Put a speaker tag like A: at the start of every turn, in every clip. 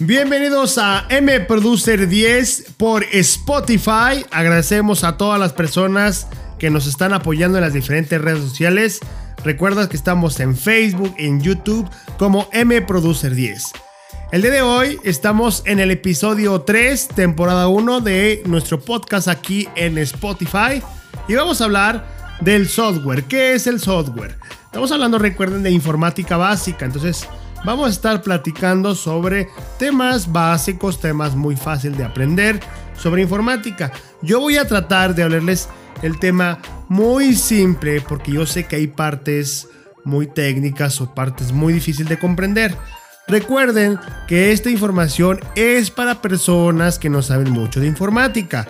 A: Bienvenidos a M Producer 10 por Spotify. Agradecemos a todas las personas que nos están apoyando en las diferentes redes sociales. Recuerda que estamos en Facebook, en YouTube como M Producer 10. El día de hoy estamos en el episodio 3, temporada 1 de nuestro podcast aquí en Spotify y vamos a hablar del software. ¿Qué es el software? Estamos hablando, recuerden, de informática básica. Entonces, vamos a estar platicando sobre temas básicos, temas muy fácil de aprender sobre informática. Yo voy a tratar de hablarles el tema muy simple porque yo sé que hay partes muy técnicas o partes muy difíciles de comprender. Recuerden que esta información es para personas que no saben mucho de informática.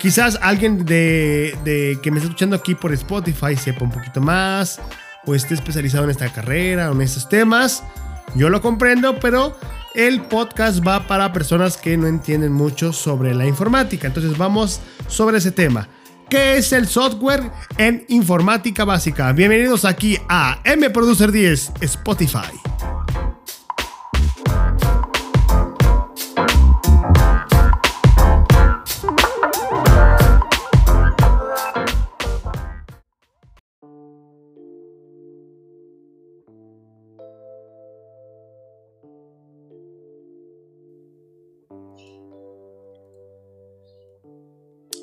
A: Quizás alguien de, que me está escuchando aquí por Spotify sepa un poquito más o esté especializado en esta carrera o en estos temas. Yo lo comprendo, pero el podcast va para personas que no entienden mucho sobre la informática. Entonces vamos sobre ese tema. ¿Qué es el software en informática básica? Bienvenidos aquí a M Producer 10 Spotify.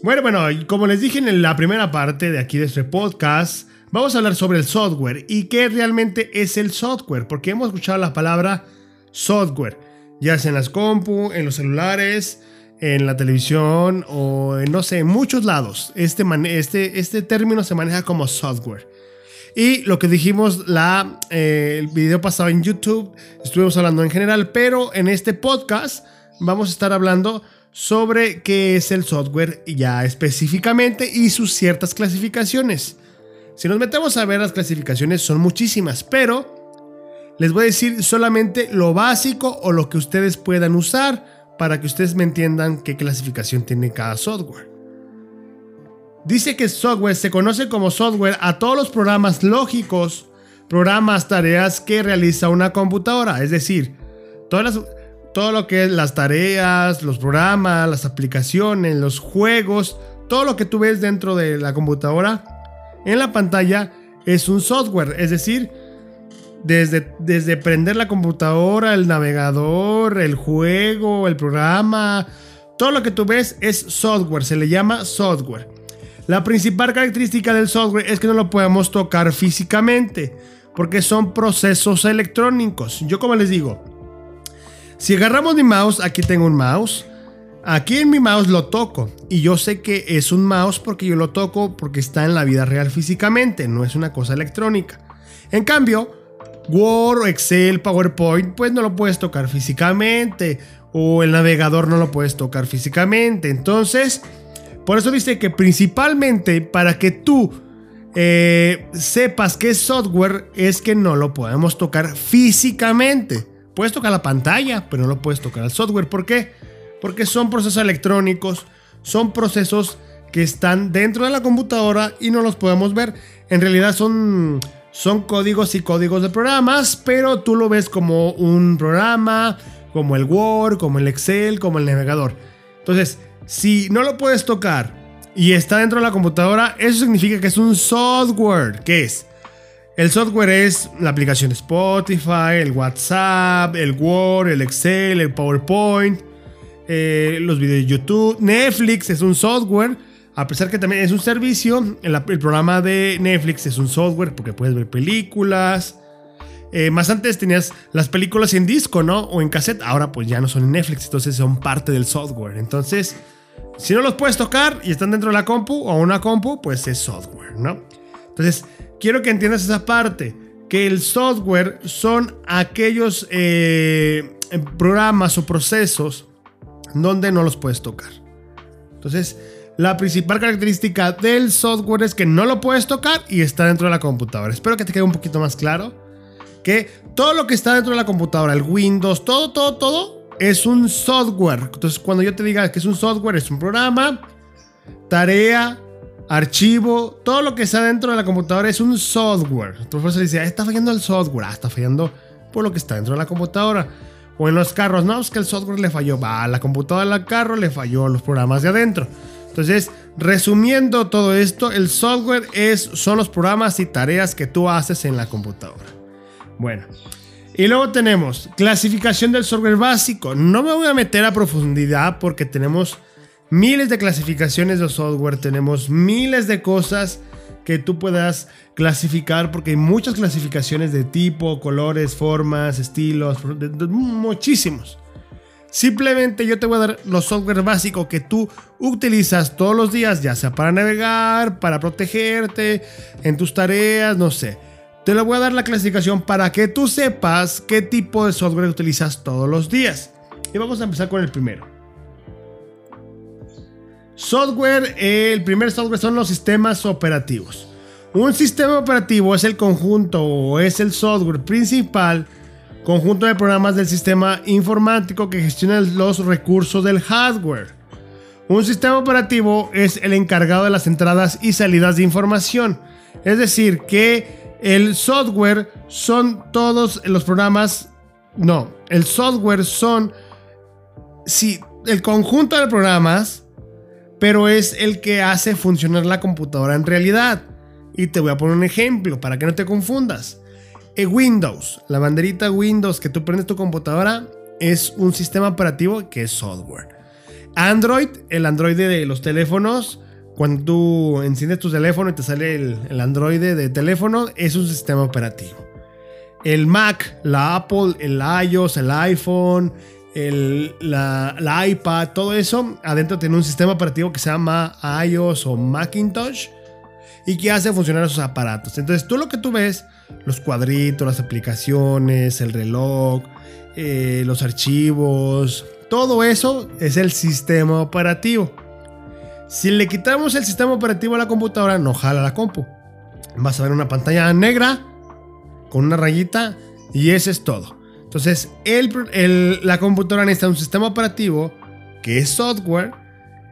A: Bueno, bueno, como les dije en la primera parte de aquí de este podcast, vamos a hablar sobre el software y qué realmente es el software, porque hemos escuchado la palabra software, ya sea en las compu, en los celulares, en la televisión o en, no sé, en muchos lados. Este, este, este término se maneja como software. Y lo que dijimos la, eh, el video pasado en YouTube, estuvimos hablando en general, pero en este podcast vamos a estar hablando sobre qué es el software ya específicamente y sus ciertas clasificaciones. Si nos metemos a ver las clasificaciones son muchísimas, pero les voy a decir solamente lo básico o lo que ustedes puedan usar para que ustedes me entiendan qué clasificación tiene cada software. Dice que software se conoce como software a todos los programas lógicos, programas, tareas que realiza una computadora, es decir, todas las todo lo que es las tareas, los programas, las aplicaciones, los juegos, todo lo que tú ves dentro de la computadora en la pantalla es un software, es decir, desde, desde prender la computadora, el navegador, el juego, el programa, todo lo que tú ves es software, se le llama software. La principal característica del software es que no lo podemos tocar físicamente, porque son procesos electrónicos. Yo como les digo, si agarramos mi mouse, aquí tengo un mouse. Aquí en mi mouse lo toco y yo sé que es un mouse porque yo lo toco porque está en la vida real físicamente, no es una cosa electrónica. En cambio, Word, Excel, PowerPoint, pues no lo puedes tocar físicamente o el navegador no lo puedes tocar físicamente. Entonces, por eso dice que principalmente para que tú eh, sepas es software es que no lo podemos tocar físicamente. Puedes tocar la pantalla, pero no lo puedes tocar el software. ¿Por qué? Porque son procesos electrónicos, son procesos que están dentro de la computadora y no los podemos ver. En realidad son, son códigos y códigos de programas, pero tú lo ves como un programa, como el Word, como el Excel, como el navegador. Entonces, si no lo puedes tocar y está dentro de la computadora, eso significa que es un software. ¿Qué es? El software es la aplicación Spotify, el WhatsApp, el Word, el Excel, el PowerPoint, eh, los videos de YouTube. Netflix es un software, a pesar que también es un servicio. El, programa de Netflix es un software porque puedes ver películas. Eh, más antes tenías las películas en disco, ¿no? O en cassette. Ahora pues ya no son en Netflix, entonces son parte del software. Entonces, si no los puedes tocar y están dentro de la compu o una compu, pues es software, ¿no? Entonces, quiero que entiendas esa parte, que el software son aquellos eh, programas o procesos donde no los puedes tocar. Entonces, la principal característica del software es que no lo puedes tocar y está dentro de la computadora. Espero que te quede un poquito más claro que todo lo que está dentro de la computadora, el Windows, todo, todo, todo, es un software. Entonces, cuando yo te diga que es un software, es un programa, tarea, archivo, todo lo que está dentro de la computadora es un software. Tu profesor dice, ah, está fallando el software, ah, está fallando por lo que está dentro de la computadora. O en los carros, no, es que el software le falló, va, la computadora del carro le falló los programas de adentro. Entonces, resumiendo todo esto, el software es, son los programas y tareas que tú haces en la computadora. Bueno, y luego tenemos clasificación del software básico. No me voy a meter a profundidad porque tenemos miles de clasificaciones de software, tenemos miles de cosas que tú puedas clasificar porque hay muchas clasificaciones de tipo, colores, formas, estilos, muchísimos. Simplemente yo te voy a dar los software básicos que tú utilizas todos los días, ya sea para navegar, para protegerte, en tus tareas, no sé. Te lo voy a dar la clasificación para que tú sepas qué tipo de software utilizas todos los días. Y vamos a empezar con el primero. Software, el primer software son los sistemas operativos. Un sistema operativo es el conjunto o es el software principal, conjunto de programas del sistema informático que gestiona los recursos del hardware. Un sistema operativo es el encargado de las entradas y salidas de información. Es decir, que el software son todos los programas. No, el software son si el conjunto de programas pero es el que hace funcionar la computadora en realidad. Y te voy a poner un ejemplo para que no te confundas. Windows, la banderita Windows que tú prendes tu computadora, es un sistema operativo que es software. Android, el Android de los teléfonos, cuando tú enciendes tu teléfono y te sale el, el Android de teléfono, es un sistema operativo. El Mac, la Apple, el iOS, el iPhone, la, iPad, todo eso, adentro tiene un sistema operativo que se llama iOS o Macintosh y que hace funcionar esos aparatos. Entonces, tú lo que tú ves, los cuadritos, las aplicaciones, el reloj, eh, los archivos, todo eso es el sistema operativo. Si le quitamos el sistema operativo a la computadora, no jala la compu. Vas a ver una pantalla negra con una rayita y ese es todo. Entonces, la computadora necesita un sistema operativo que es software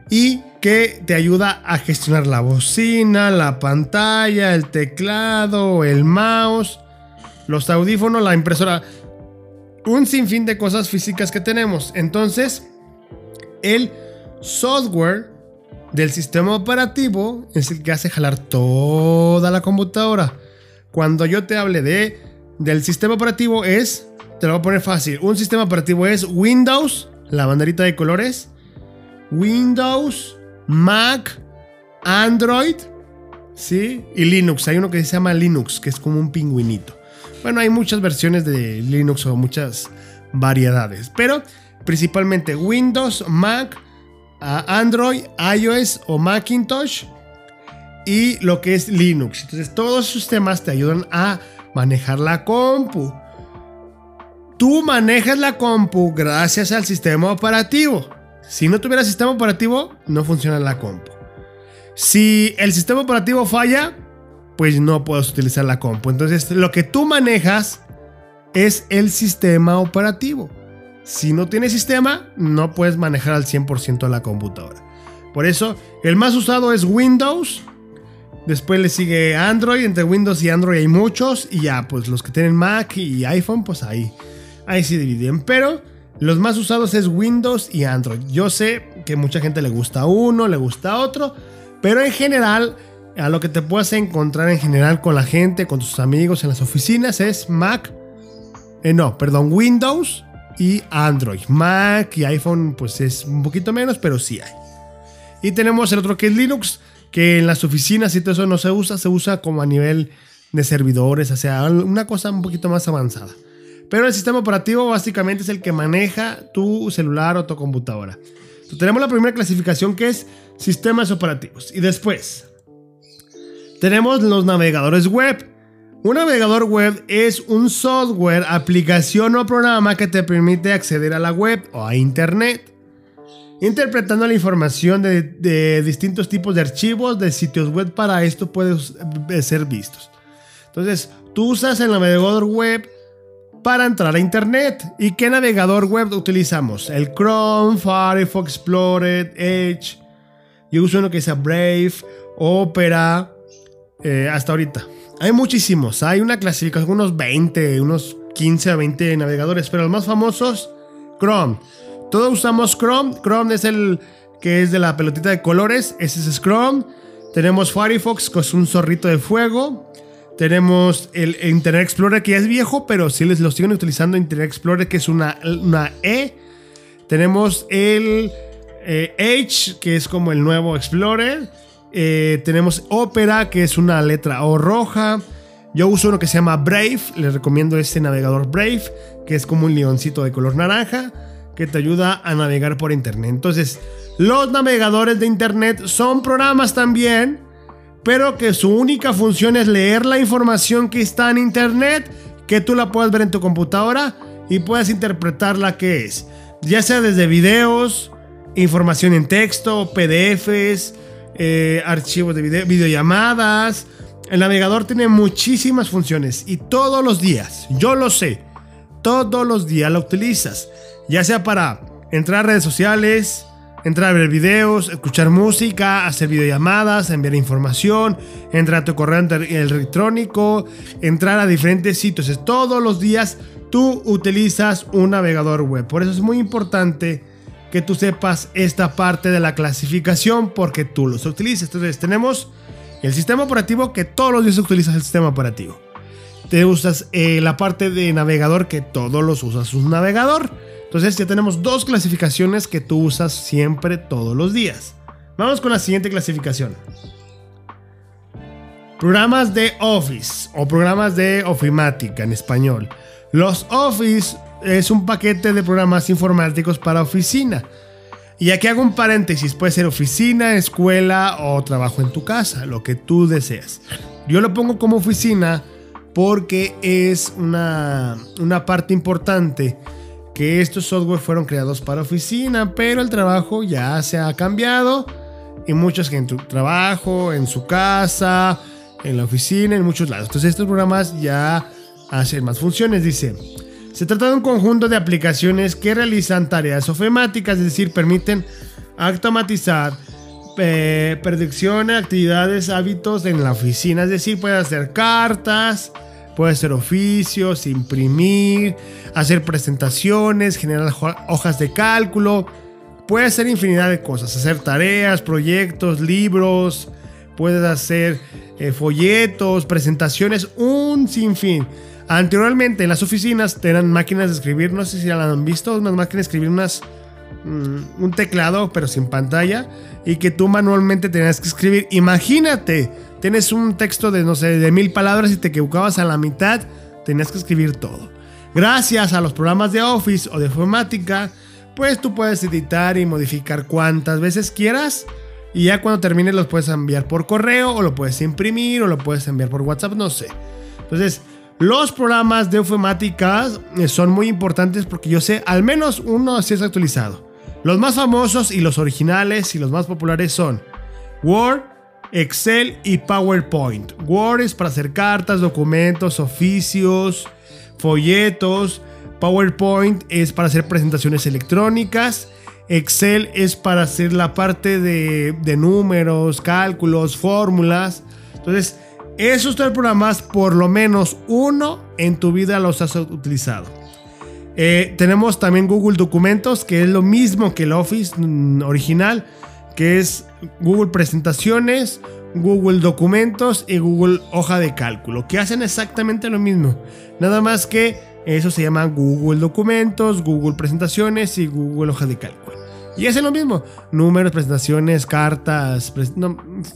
A: y que te ayuda a gestionar la bocina, la pantalla, el teclado, el mouse, los audífonos, la impresora. Un sinfín de cosas físicas que tenemos. Entonces, el software del sistema operativo es el que hace jalar toda la computadora. Cuando yo te hable de del sistema operativo es te lo voy a poner fácil. Un sistema operativo es Windows, la banderita de colores. Windows, Mac, Android, ¿sí? Y Linux. Hay uno que se llama Linux, que es como un pingüinito. Bueno, hay muchas versiones de Linux o muchas variedades. Pero principalmente Windows, Mac, Android, iOS o Macintosh y lo que es Linux. Entonces todos esos sistemas te ayudan a manejar la compu. Tú manejas la compu gracias al sistema operativo. Si no tuviera sistema operativo, no funciona la compu. Si el sistema operativo falla, pues no puedes utilizar la compu. Entonces, lo que tú manejas es el sistema operativo. Si no tienes sistema, no puedes manejar al 100% la computadora. Por eso, el más usado es Windows. Después le sigue Android. Entre Windows y Android hay muchos. Y ya, pues los que tienen Mac y iPhone, pues ahí ahí sí dividen. Pero los más usados es Windows y Android. Yo sé que mucha gente le gusta uno, le gusta otro, pero en general, a lo que te puedes encontrar en general con la gente, con tus amigos en las oficinas es Mac, eh, no, perdón, Windows y Android. Mac y iPhone pues es un poquito menos, pero sí hay. Y tenemos el otro que es Linux, que en las oficinas y todo eso no se usa, se usa como a nivel de servidores, o sea, una cosa un poquito más avanzada. Pero el sistema operativo básicamente es el que maneja tu celular o tu computadora. tenemos la primera clasificación que es sistemas operativos. Y después tenemos los navegadores web. Un navegador web es un software, aplicación o programa que te permite acceder a la web o a internet, interpretando la información de, distintos tipos de archivos de sitios web para esto puede ser vistos. Entonces, tú usas el navegador web para entrar a Internet. ¿Y qué navegador web utilizamos? El Chrome, Firefox, Explorer, Edge. Yo uso uno que sea Brave Opera, eh, hasta ahorita. Hay muchísimos, hay una clasificación, unos 20, unos 15 a 20 navegadores, pero los más famosos, Chrome. Todos usamos Chrome. Chrome es el que es de la pelotita de colores, ese es Chrome. Tenemos Firefox, que es un zorrito de fuego. Tenemos el, Internet Explorer, que ya es viejo, pero sí les lo siguen utilizando. Internet Explorer, que es una, una E. Tenemos el eh, Edge, que es como el nuevo Explorer. Eh, tenemos Opera, que es una letra O roja. Yo uso uno que se llama Brave. Les recomiendo este navegador Brave, que es como un leoncito de color naranja, que te ayuda a navegar por internet. Entonces, los navegadores de internet son programas también, pero que su única función es leer la información que está en internet, que tú la puedas ver en tu computadora y puedas interpretar la que es. Ya sea desde videos, información en texto, PDFs, eh, archivos de video, videollamadas. El navegador tiene muchísimas funciones y todos los días, yo lo sé, todos los días lo utilizas, ya sea para entrar a redes sociales, entrar a ver videos, escuchar música, hacer videollamadas, enviar información, entrar a tu correo electrónico, entrar a diferentes sitios. Todos los días tú utilizas un navegador web. Por eso es muy importante que tú sepas esta parte de la clasificación porque tú los utilizas. Entonces tenemos el sistema operativo que todos los días utilizas el sistema operativo. Te usas eh, la parte de navegador que todos los usas un navegador. Entonces ya tenemos dos clasificaciones que tú usas siempre todos los días. Vamos con la siguiente clasificación. Programas de Office o programas de ofimática en español. Los Office es un paquete de programas informáticos para oficina. Y aquí hago un paréntesis, puede ser oficina, escuela o trabajo en tu casa, lo que tú deseas. Yo lo pongo como oficina porque es una, una parte importante que estos software fueron creados para oficina, pero el trabajo ya se ha cambiado y muchos que en en su casa, en la oficina, en muchos lados. Entonces estos programas ya hacen más funciones, dice. Se trata de un conjunto de aplicaciones que realizan tareas ofimáticas, es decir, permiten automatizar eh, actividades, hábitos en la oficina. Es decir, puede hacer cartas, puede hacer oficios, imprimir, hacer presentaciones, generar hojas de cálculo. Puede hacer infinidad de cosas, hacer tareas, proyectos, libros, puede hacer eh, folletos, presentaciones, un sinfín. Anteriormente en las oficinas tenían máquinas de escribir, no sé si la han visto, unas máquinas de escribir, unas, un teclado pero sin pantalla y que tú manualmente tenías que escribir. Imagínate, tienes un texto de no sé, de mil palabras y te equivocabas a la mitad, tenías que escribir todo. Gracias a los programas de Office o de informática, pues tú puedes editar y modificar cuantas veces quieras. Y ya cuando termines los puedes enviar por correo o lo puedes imprimir o lo puedes enviar por WhatsApp, no sé. Entonces, los programas de informática eh, son muy importantes porque yo sé, al menos uno así es actualizado. Los más famosos y los originales y los más populares son Word, Excel y PowerPoint. Word es para hacer cartas, documentos, oficios, folletos. PowerPoint es para hacer presentaciones electrónicas. Excel es para hacer la parte de, números, cálculos, fórmulas. Entonces, esos tres programas, por lo menos uno en tu vida los has utilizado. Eh, tenemos también Google Documentos, que es lo mismo que el Office original, que es Google Presentaciones, Google Documentos y Google Hoja de Cálculo, que hacen exactamente lo mismo. Nada más que eso se llama Google Documentos, Google Presentaciones y Google Hoja de Cálculo. Y hacen lo mismo. Números, presentaciones, cartas,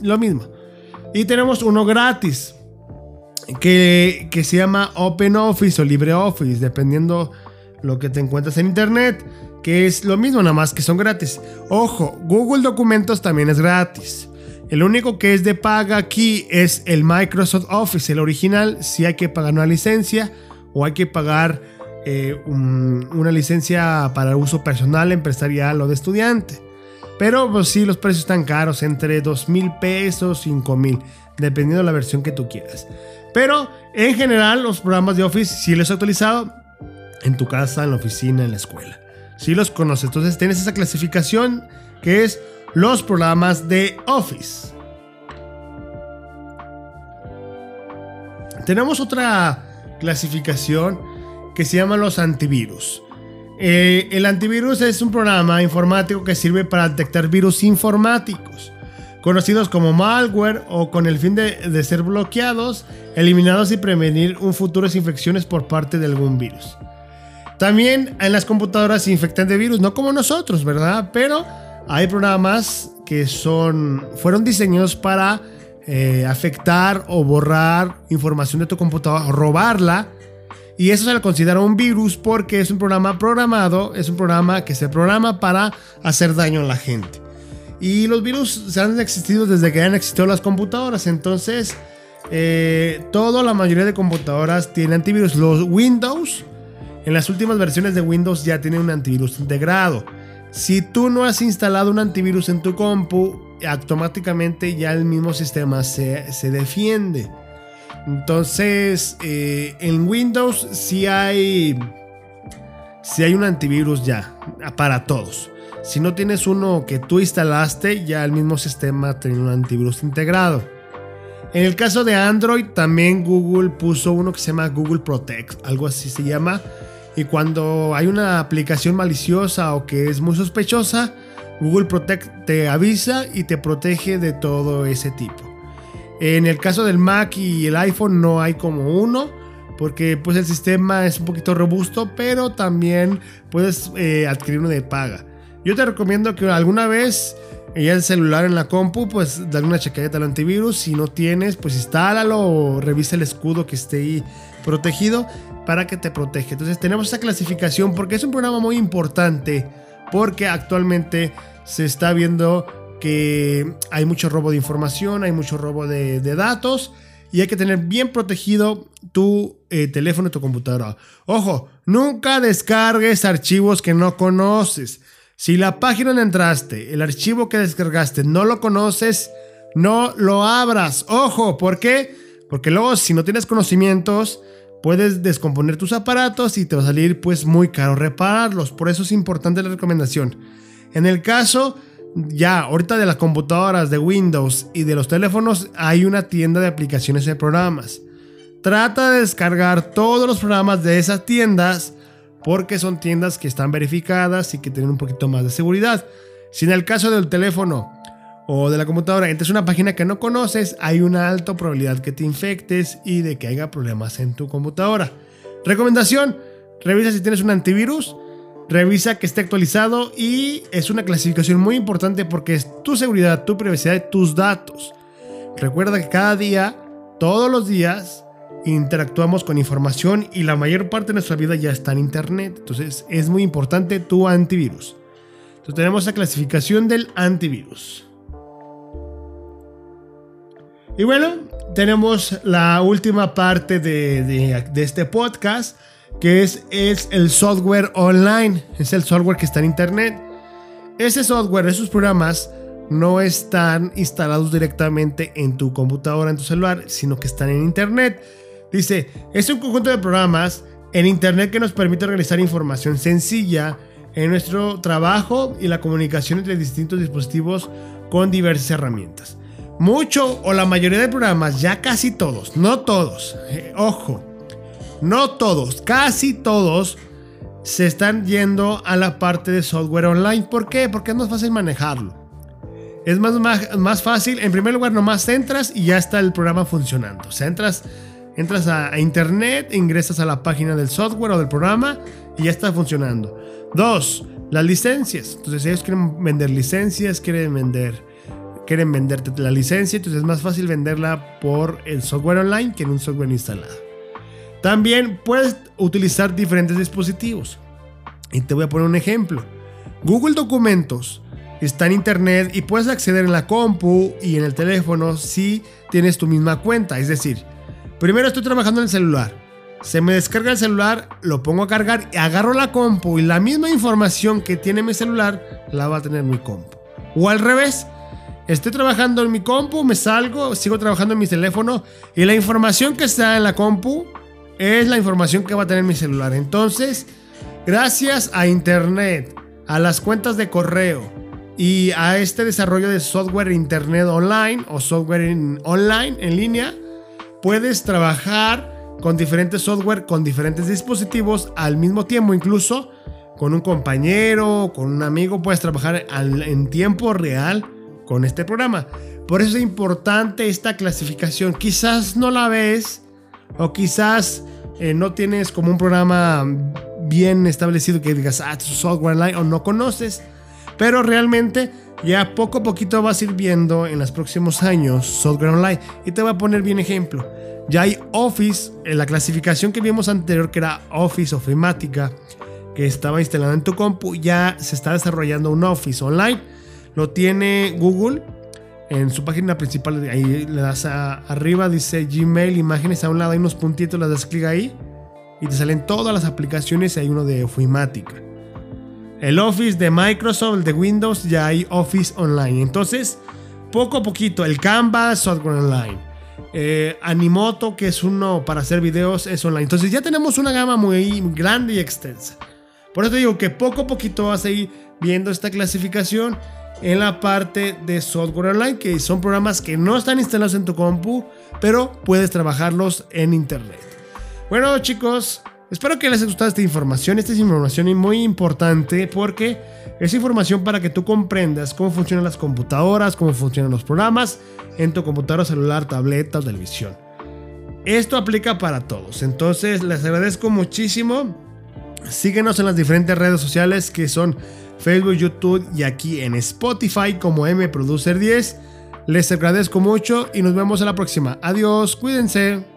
A: lo mismo. Y tenemos uno gratis que, se llama Open Office o LibreOffice, dependiendo lo que te encuentras en internet, que es lo mismo, nada más que son gratis. Ojo, Google Documentos también es gratis. El único que es de paga aquí es el Microsoft Office, el original. Si hay que pagar una licencia o hay que pagar eh, una licencia para uso personal, empresarial o de estudiante. Pero pues sí, los precios están caros, entre 2 mil pesos, 5 mil, dependiendo de la versión que tú quieras. Pero en general, los programas de Office sí los he actualizado en tu casa, en la oficina, en la escuela. Si los conoces, entonces tienes esa clasificación que es los programas de Office. Tenemos otra clasificación que se llama los antivirus. Eh, el antivirus es un programa informático que sirve para detectar virus informáticos, conocidos como malware o con el fin de, ser bloqueados, eliminados y prevenir un futuras infecciones por parte de algún virus. También en las computadoras se infectan de virus, no como nosotros, ¿verdad? Pero hay programas que son, fueron diseñados para eh, afectar o borrar información de tu computadora o robarla. Y eso se le considera un virus porque es un programa programado, es un programa que se programa para hacer daño a la gente. Y los virus se han existido desde que han existido las computadoras. Entonces, eh, toda la mayoría de computadoras tiene antivirus. Los Windows en las últimas versiones de Windows ya tiene un antivirus integrado. Si tú no has instalado un antivirus en tu compu, automáticamente ya el mismo sistema se, defiende. Entonces, eh, en Windows sí hay, sí hay un antivirus ya para todos. Si no tienes uno que tú instalaste, ya el mismo sistema tiene un antivirus integrado. En el caso de Android, también Google puso uno que se llama Google Protect, algo así se llama y cuando hay una aplicación maliciosa o que es muy sospechosa, Google Protect te avisa y te protege de todo ese tipo. En el caso del Mac y el iPhone no hay como uno, porque pues el sistema es un poquito robusto, pero también puedes eh, adquirir uno de paga. Yo te recomiendo que alguna vez ya el celular en la compu, pues dale una chequadita al antivirus. Si no tienes, pues instálalo o revisa el escudo que esté ahí protegido para que te protege. Entonces tenemos esta clasificación porque es un programa muy importante porque actualmente se está viendo que hay mucho robo de información, hay mucho robo de, datos y hay que tener bien protegido tu eh, teléfono y tu computadora. Ojo, nunca descargues archivos que no conoces. Si la página donde entraste, el archivo que descargaste, no lo conoces, no lo abras. Ojo, ¿por qué? Porque luego si no tienes conocimientos, puedes descomponer tus aparatos y te va a salir pues muy caro repararlos. Por eso es importante la recomendación. En el caso ya ahorita de las computadoras de Windows y de los teléfonos hay una tienda de aplicaciones de programas. Trata de descargar todos los programas de esas tiendas porque son tiendas que están verificadas y que tienen un poquito más de seguridad. Si en el caso del teléfono o de la computadora entras una página que no conoces, hay una alta probabilidad que te infectes y de que haya problemas en tu computadora. Recomendación, revisa si tienes un antivirus, revisa que esté actualizado y es una clasificación muy importante porque es tu seguridad, tu privacidad y tus datos. Recuerda que cada día, todos los días, interactuamos con información y la mayor parte de nuestra vida ya está en internet. Entonces es muy importante tu antivirus. Entonces tenemos la clasificación del antivirus. Y bueno, tenemos la última parte de, este podcast, que es, es, el software online. Es el software que está en Internet. Ese software, esos programas, no están instalados directamente en tu computadora, en tu celular, sino que están en Internet. Dice, es un conjunto de programas en Internet que nos permite organizar información sencilla en nuestro trabajo y la comunicación entre distintos dispositivos con diversas herramientas. Mucho o la mayoría de programas, ya casi todos, no todos, eh, ojo, no todos, casi todos se están yendo a la parte de software online. ¿Por qué? Porque es más fácil manejarlo. Es más, más, fácil, en primer lugar, nomás entras y ya está el programa funcionando. Entras, entras a, a, internet, ingresas a la página del software o del programa y ya está funcionando. Dos, las licencias. Entonces ellos quieren vender licencias, quieren vender quieren venderte la licencia, entonces es más fácil venderla por el software online que en un software instalado. También puedes utilizar diferentes dispositivos. Y te voy a poner un ejemplo. Google Documentos está en internet y puedes acceder en la compu y en el teléfono si tienes tu misma cuenta. Es decir, primero estoy trabajando en el celular. Se me descarga el celular, lo pongo a cargar y agarro la compu y la misma información que tiene mi celular la va a tener mi compu. O al revés, Estoy trabajando en mi compu, me salgo, sigo trabajando en mi teléfono y la información que está en la compu es la información que va a tener mi celular. Entonces, gracias a Internet, a las cuentas de correo y a este desarrollo de software Internet online o software online en línea, puedes trabajar con diferentes software, con diferentes dispositivos al mismo tiempo, incluso con un compañero, con un amigo, puedes trabajar en tiempo real con este programa. Por eso es importante esta clasificación. Quizás no la ves o quizás eh, no tienes como un programa bien establecido que digas, ah, software online o no conoces. Pero realmente ya poco a poquito vas a ir viendo en los próximos años software online. Y te voy a poner bien ejemplo. Ya hay Office, en la clasificación que vimos anterior, que era Office Ofimática, que estaba instalada en tu compu, ya se está desarrollando un Office online. Lo tiene Google en su página principal, ahí le das arriba, dice Gmail, imágenes, a un lado hay unos puntitos, le das clic ahí y te salen todas las aplicaciones hay uno de Ofimática. El Office de Microsoft, el de Windows, ya hay Office Online. Entonces, poco a poquito, el Canva, software online. Eh, Animoto, que es uno para hacer videos, es online. Entonces ya tenemos una gama muy grande y extensa. Por eso digo que poco a poquito vas a ir viendo esta clasificación en la parte de software online, que son programas que no están instalados en tu compu, pero puedes trabajarlos en internet. Bueno chicos, espero que les haya gustado esta información. Esta es información muy importante porque es información para que tú comprendas cómo funcionan las computadoras, cómo funcionan los programas en tu computadora, celular, tableta o televisión. Esto aplica para todos. Entonces les agradezco muchísimo. Síguenos en las diferentes redes sociales que son Facebook, YouTube y aquí en Spotify como M Producer 10. Les agradezco mucho y nos vemos en la próxima. Adiós, cuídense.